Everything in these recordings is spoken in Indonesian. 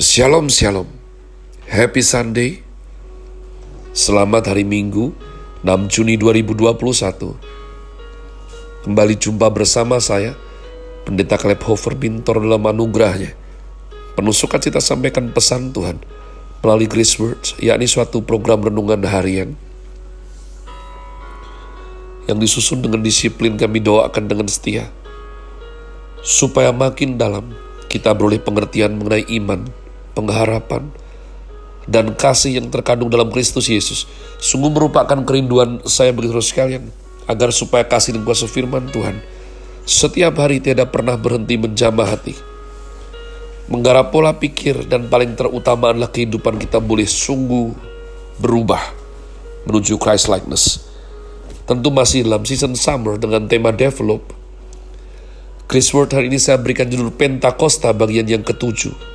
Shalom Shalom. Happy Sunday. Selamat hari Minggu 6 Juni 2021 Kembali jumpa bersama saya Pendeta Caleb Hofer Bintor dalam anugerahnya. Penuh sukacita sampaikan pesan Tuhan Melalui Grace Words yakni suatu program renungan harian Yang disusun dengan disiplin kami doakan dengan setia Supaya makin dalam kita beroleh pengertian mengenai iman, pengharapan, dan kasih yang terkandung dalam Kristus Yesus. Sungguh merupakan kerinduan saya bagi saudara sekalian, agar supaya kasih dan kuasa firman Tuhan setiap hari tidak pernah berhenti menjamah hati. Menggarap pola pikir dan paling terutama adalah kehidupan kita boleh sungguh berubah menuju Christ likeness. Tentu masih dalam season summer dengan tema develop, Chris Word hari ini saya berikan judul Pentakosta bagian yang ketujuh.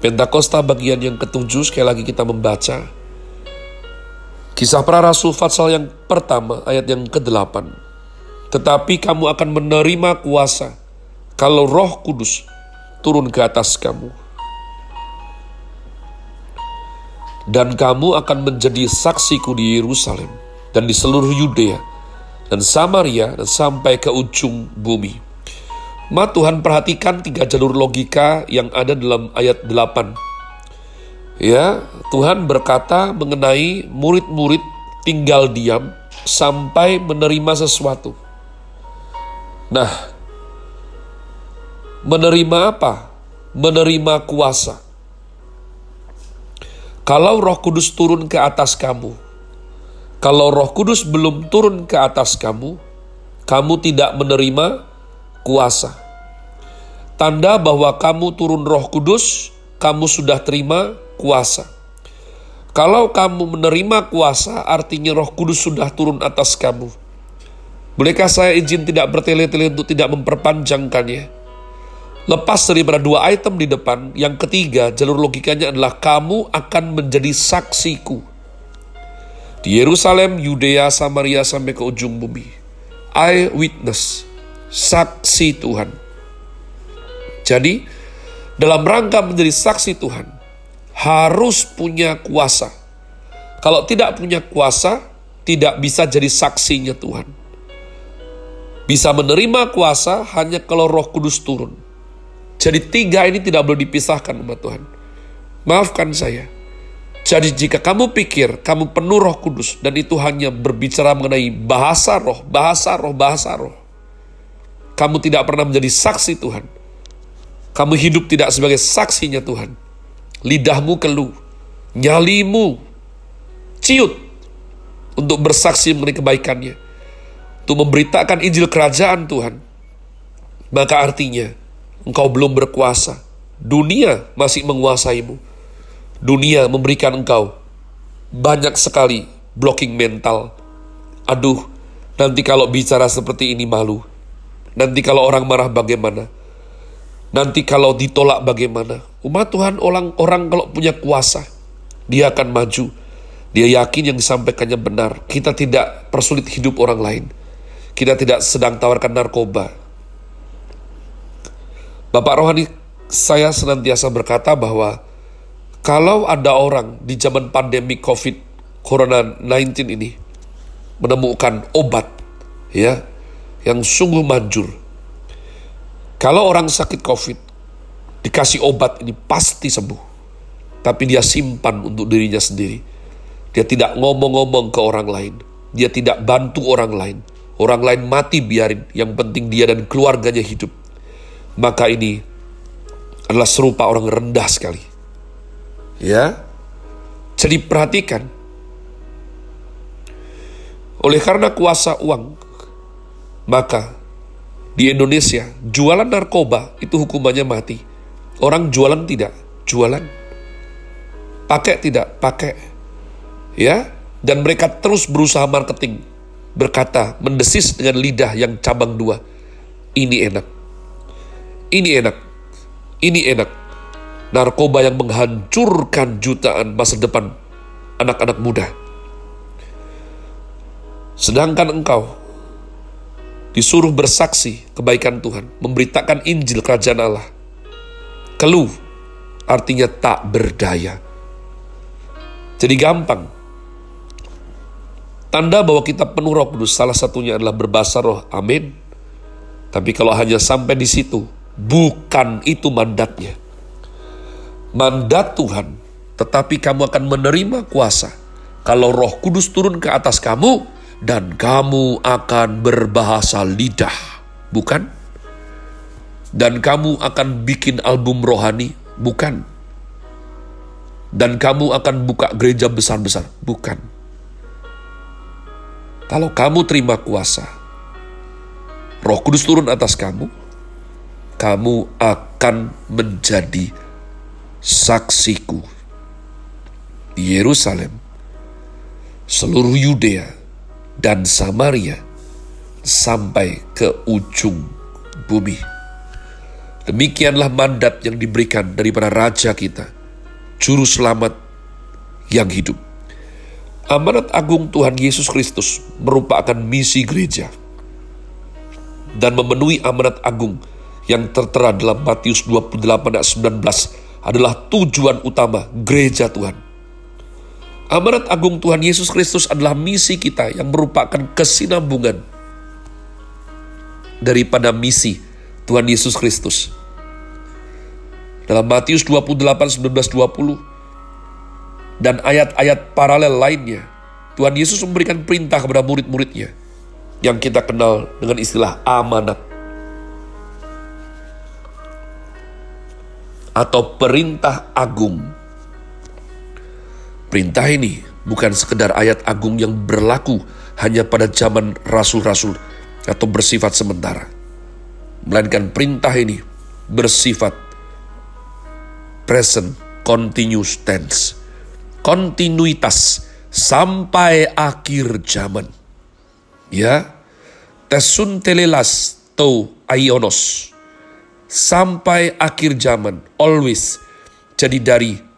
Pentakosta bagian yang ketujuh sekali lagi kita membaca. Kisah para Rasul Fatsal yang pertama ayat yang ke-8. Tetapi kamu akan menerima kuasa kalau roh kudus turun ke atas kamu. Dan kamu akan menjadi saksiku di Yerusalem dan di seluruh Yudea dan Samaria dan sampai ke ujung bumi. Ma Tuhan perhatikan tiga jalur logika yang ada dalam ayat 8. Ya, Tuhan berkata mengenai murid-murid tinggal diam sampai menerima sesuatu. Nah, menerima apa? Menerima kuasa. Kalau Roh Kudus turun ke atas kamu, kalau Roh Kudus belum turun ke atas kamu, kamu tidak menerima kuasa. Tanda bahwa kamu turun Roh Kudus, kamu sudah terima kuasa. Kalau kamu menerima kuasa, artinya Roh Kudus sudah turun atas kamu. Bolehkah saya izin tidak bertele-tele untuk tidak memperpanjangkannya? Lepas daripada dua item di depan, yang ketiga jalur logikanya adalah kamu akan menjadi saksiku di Yerusalem, Yudea, Samaria sampai ke ujung bumi. Eye witness, saksi Tuhan. Jadi, dalam rangka menjadi saksi Tuhan, harus punya kuasa. Kalau tidak punya kuasa, tidak bisa jadi saksinya Tuhan. Bisa menerima kuasa hanya kalau roh kudus turun. Jadi tiga ini tidak boleh dipisahkan umat Tuhan. Maafkan saya, jadi jika kamu pikir kamu penuh roh kudus dan itu hanya berbicara mengenai bahasa roh, bahasa roh, bahasa roh. Kamu tidak pernah menjadi saksi Tuhan. Kamu hidup tidak sebagai saksinya Tuhan. Lidahmu keluh, nyalimu ciut untuk bersaksi mengenai kebaikannya. Untuk memberitakan Injil kerajaan Tuhan. Maka artinya engkau belum berkuasa. Dunia masih menguasaimu dunia memberikan engkau banyak sekali blocking mental. Aduh, nanti kalau bicara seperti ini malu. Nanti kalau orang marah bagaimana? Nanti kalau ditolak bagaimana? Umat Tuhan orang orang kalau punya kuasa, dia akan maju. Dia yakin yang disampaikannya benar. Kita tidak persulit hidup orang lain. Kita tidak sedang tawarkan narkoba. Bapak rohani saya senantiasa berkata bahwa kalau ada orang di zaman pandemi COVID Corona-19 ini menemukan obat ya yang sungguh manjur. Kalau orang sakit COVID dikasih obat ini pasti sembuh. Tapi dia simpan untuk dirinya sendiri. Dia tidak ngomong-ngomong ke orang lain. Dia tidak bantu orang lain. Orang lain mati biarin, yang penting dia dan keluarganya hidup. Maka ini adalah serupa orang rendah sekali. Ya. Jadi perhatikan. Oleh karena kuasa uang, maka di Indonesia jualan narkoba itu hukumannya mati. Orang jualan tidak, jualan. Pakai tidak, pakai. Ya, dan mereka terus berusaha marketing. Berkata, mendesis dengan lidah yang cabang dua. Ini enak. Ini enak. Ini enak narkoba yang menghancurkan jutaan masa depan anak-anak muda. Sedangkan engkau disuruh bersaksi kebaikan Tuhan, memberitakan Injil kerajaan Allah. Keluh artinya tak berdaya. Jadi gampang. Tanda bahwa kita penuh roh kudus salah satunya adalah berbahasa roh. Amin. Tapi kalau hanya sampai di situ, bukan itu mandatnya. Mandat Tuhan, tetapi kamu akan menerima kuasa kalau roh kudus turun ke atas kamu dan kamu akan berbahasa lidah. Bukan? Dan kamu akan bikin album rohani. Bukan. Dan kamu akan buka gereja besar-besar. Bukan. Kalau kamu terima kuasa, Roh Kudus turun atas kamu, kamu akan menjadi saksiku di Yerusalem, seluruh Yudea, dan Samaria sampai ke ujung bumi. Demikianlah mandat yang diberikan daripada Raja kita, Juru Selamat yang hidup. Amanat agung Tuhan Yesus Kristus merupakan misi gereja dan memenuhi amanat agung yang tertera dalam Matius 28 ayat 19 adalah tujuan utama gereja Tuhan. Amanat agung Tuhan Yesus Kristus adalah misi kita yang merupakan kesinambungan daripada misi Tuhan Yesus Kristus. Dalam Matius 28, 19, 20, dan ayat-ayat paralel lainnya, Tuhan Yesus memberikan perintah kepada murid-muridnya yang kita kenal dengan istilah amanat atau perintah agung. Perintah ini bukan sekedar ayat agung yang berlaku hanya pada zaman rasul-rasul atau bersifat sementara. Melainkan perintah ini bersifat present continuous tense. Kontinuitas sampai akhir zaman ya tesun telelas to aionos sampai akhir zaman always jadi dari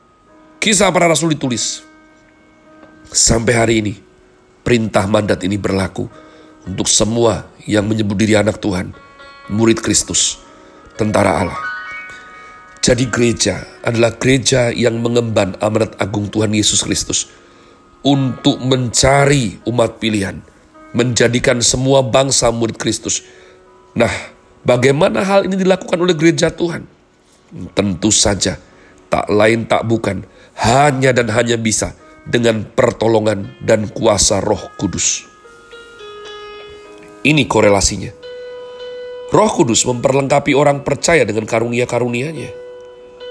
kisah para rasul ditulis sampai hari ini perintah mandat ini berlaku untuk semua yang menyebut diri anak Tuhan murid Kristus tentara Allah jadi gereja adalah gereja yang mengemban amanat agung Tuhan Yesus Kristus untuk mencari umat pilihan menjadikan semua bangsa murid Kristus. Nah, bagaimana hal ini dilakukan oleh gereja Tuhan? Tentu saja, tak lain tak bukan, hanya dan hanya bisa dengan pertolongan dan kuasa roh kudus. Ini korelasinya. Roh Kudus memperlengkapi orang percaya dengan karunia-karunianya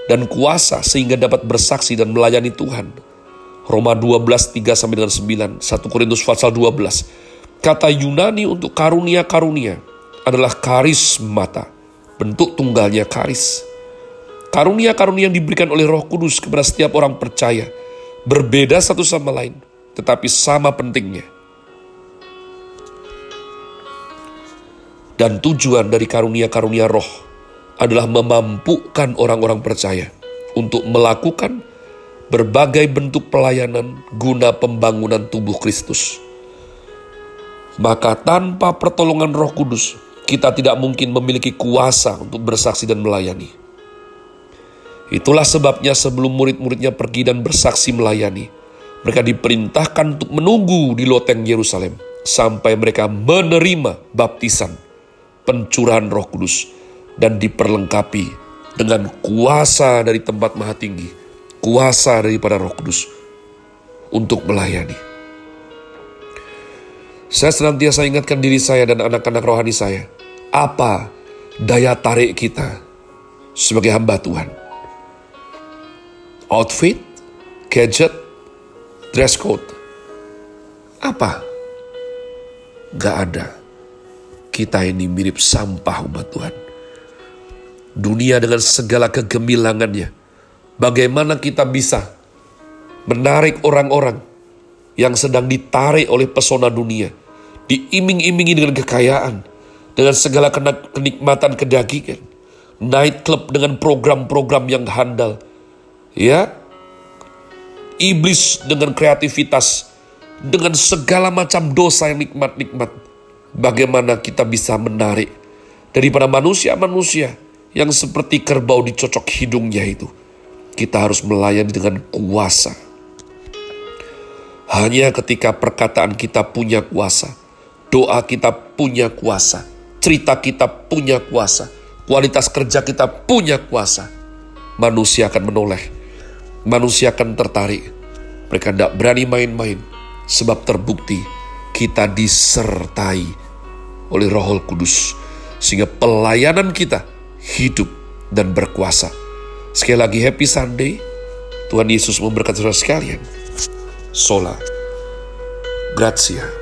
dan kuasa sehingga dapat bersaksi dan melayani Tuhan. Roma 12, 3 sampai dengan 9, 1 Korintus pasal 12. Kata Yunani untuk karunia-karunia adalah karismata, bentuk tunggalnya karis. Karunia-karunia yang diberikan oleh Roh Kudus kepada setiap orang percaya berbeda satu sama lain, tetapi sama pentingnya. Dan tujuan dari karunia-karunia roh adalah memampukan orang-orang percaya untuk melakukan berbagai bentuk pelayanan guna pembangunan tubuh Kristus maka tanpa pertolongan Roh Kudus, kita tidak mungkin memiliki kuasa untuk bersaksi dan melayani. Itulah sebabnya sebelum murid-muridnya pergi dan bersaksi melayani, mereka diperintahkan untuk menunggu di loteng Yerusalem sampai mereka menerima baptisan, pencurahan Roh Kudus, dan diperlengkapi dengan kuasa dari tempat maha tinggi, kuasa daripada Roh Kudus untuk melayani. Saya senantiasa ingatkan diri saya dan anak-anak rohani saya. Apa daya tarik kita sebagai hamba Tuhan? Outfit, gadget, dress code. Apa? Gak ada. Kita ini mirip sampah umat Tuhan. Dunia dengan segala kegemilangannya. Bagaimana kita bisa menarik orang-orang yang sedang ditarik oleh pesona dunia diiming-imingi dengan kekayaan, dengan segala kenikmatan kedagingan, night club dengan program-program yang handal, ya, iblis dengan kreativitas, dengan segala macam dosa yang nikmat-nikmat. Bagaimana kita bisa menarik daripada manusia-manusia yang seperti kerbau dicocok hidungnya itu. Kita harus melayani dengan kuasa. Hanya ketika perkataan kita punya kuasa, doa kita punya kuasa, cerita kita punya kuasa, kualitas kerja kita punya kuasa, manusia akan menoleh, manusia akan tertarik. Mereka tidak berani main-main, sebab terbukti kita disertai oleh Roh Kudus, sehingga pelayanan kita hidup dan berkuasa. Sekali lagi happy Sunday. Tuhan Yesus memberkati saudara sekalian. Sola. Grazie.